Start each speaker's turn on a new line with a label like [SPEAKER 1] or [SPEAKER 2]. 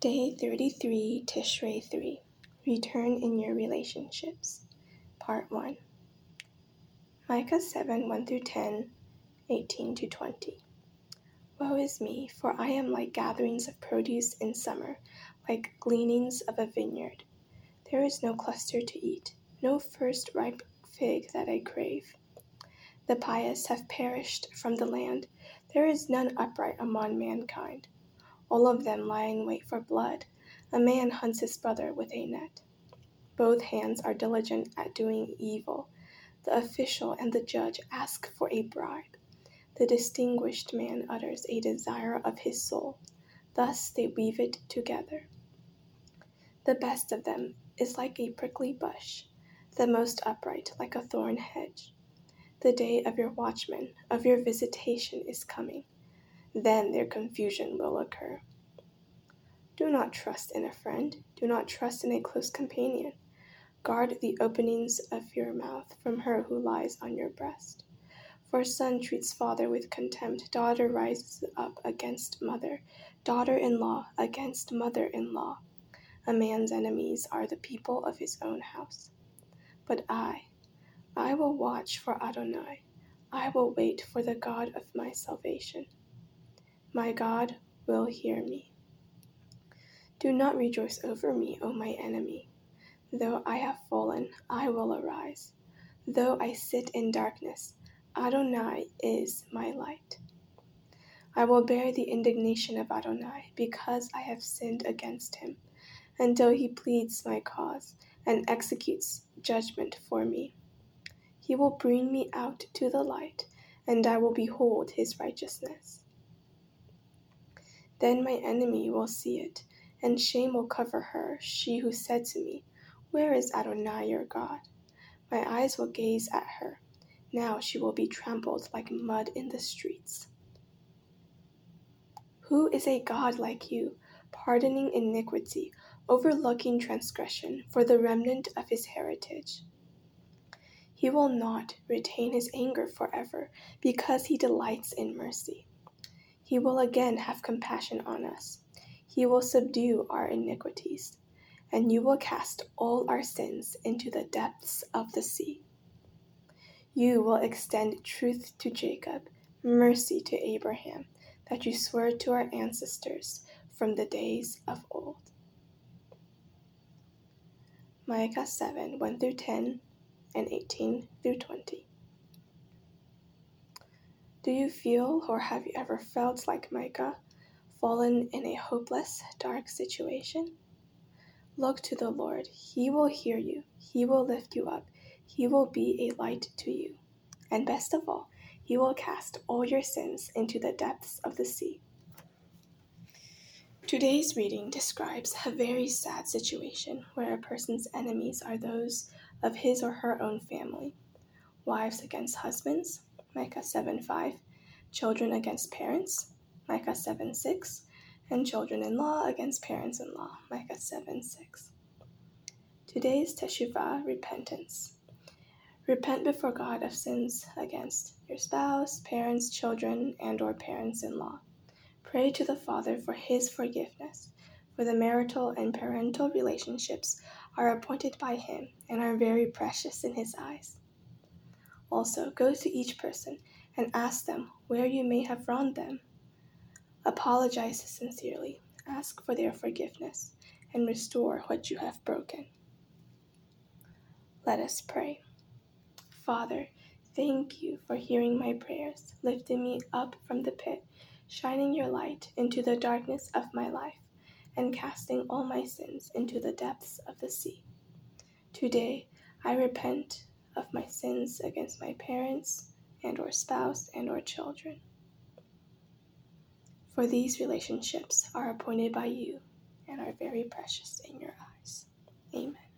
[SPEAKER 1] Day 33, Tishrei 3 Return in Your Relationships. Part 1. Micah 7 1 through 10, 18 to 20. Woe is me, for I am like gatherings of produce in summer, like gleanings of a vineyard. There is no cluster to eat, no first ripe fig that I crave. The pious have perished from the land, there is none upright among mankind all of them lie in wait for blood. A man hunts his brother with a net. Both hands are diligent at doing evil. The official and the judge ask for a bribe. The distinguished man utters a desire of his soul. Thus they weave it together. The best of them is like a prickly bush, the most upright like a thorn hedge. The day of your watchman, of your visitation, is coming then their confusion will occur. Do not trust in a friend, do not trust in a close companion. Guard the openings of your mouth from her who lies on your breast. For son treats father with contempt, daughter rises up against mother, daughter in law against mother in law. A man's enemies are the people of his own house. But I, I will watch for Adonai, I will wait for the God of my salvation. My God will hear me. Do not rejoice over me, O my enemy. Though I have fallen, I will arise. Though I sit in darkness, Adonai is my light. I will bear the indignation of Adonai because I have sinned against him, until he pleads my cause and executes judgment for me. He will bring me out to the light, and I will behold his righteousness. Then my enemy will see it, and shame will cover her, she who said to me, Where is Adonai your God? My eyes will gaze at her. Now she will be trampled like mud in the streets. Who is a God like you, pardoning iniquity, overlooking transgression for the remnant of his heritage? He will not retain his anger forever, because he delights in mercy. He will again have compassion on us. He will subdue our iniquities, and you will cast all our sins into the depths of the sea. You will extend truth to Jacob, mercy to Abraham, that you swore to our ancestors from the days of old. Micah 7 1 through 10 and 18 through 20. Do you feel or have you ever felt like Micah, fallen in a hopeless, dark situation? Look to the Lord. He will hear you, He will lift you up, He will be a light to you. And best of all, He will cast all your sins into the depths of the sea. Today's reading describes a very sad situation where a person's enemies are those of his or her own family wives against husbands, Micah 7 5, children against parents, Micah 7 6, and children in law against parents in law, Micah 7 6. Today's Teshuvah, repentance. Repent before God of sins against your spouse, parents, children, and or parents-in-law. Pray to the Father for his forgiveness, for the marital and parental relationships are appointed by him and are very precious in his eyes. Also, go to each person and ask them where you may have wronged them. Apologize sincerely, ask for their forgiveness, and restore what you have broken. Let us pray. Father, thank you for hearing my prayers, lifting me up from the pit, shining your light into the darkness of my life, and casting all my sins into the depths of the sea. Today, I repent of my sins against my parents and or spouse and or children. For these relationships are appointed by you and are very precious in your eyes. Amen.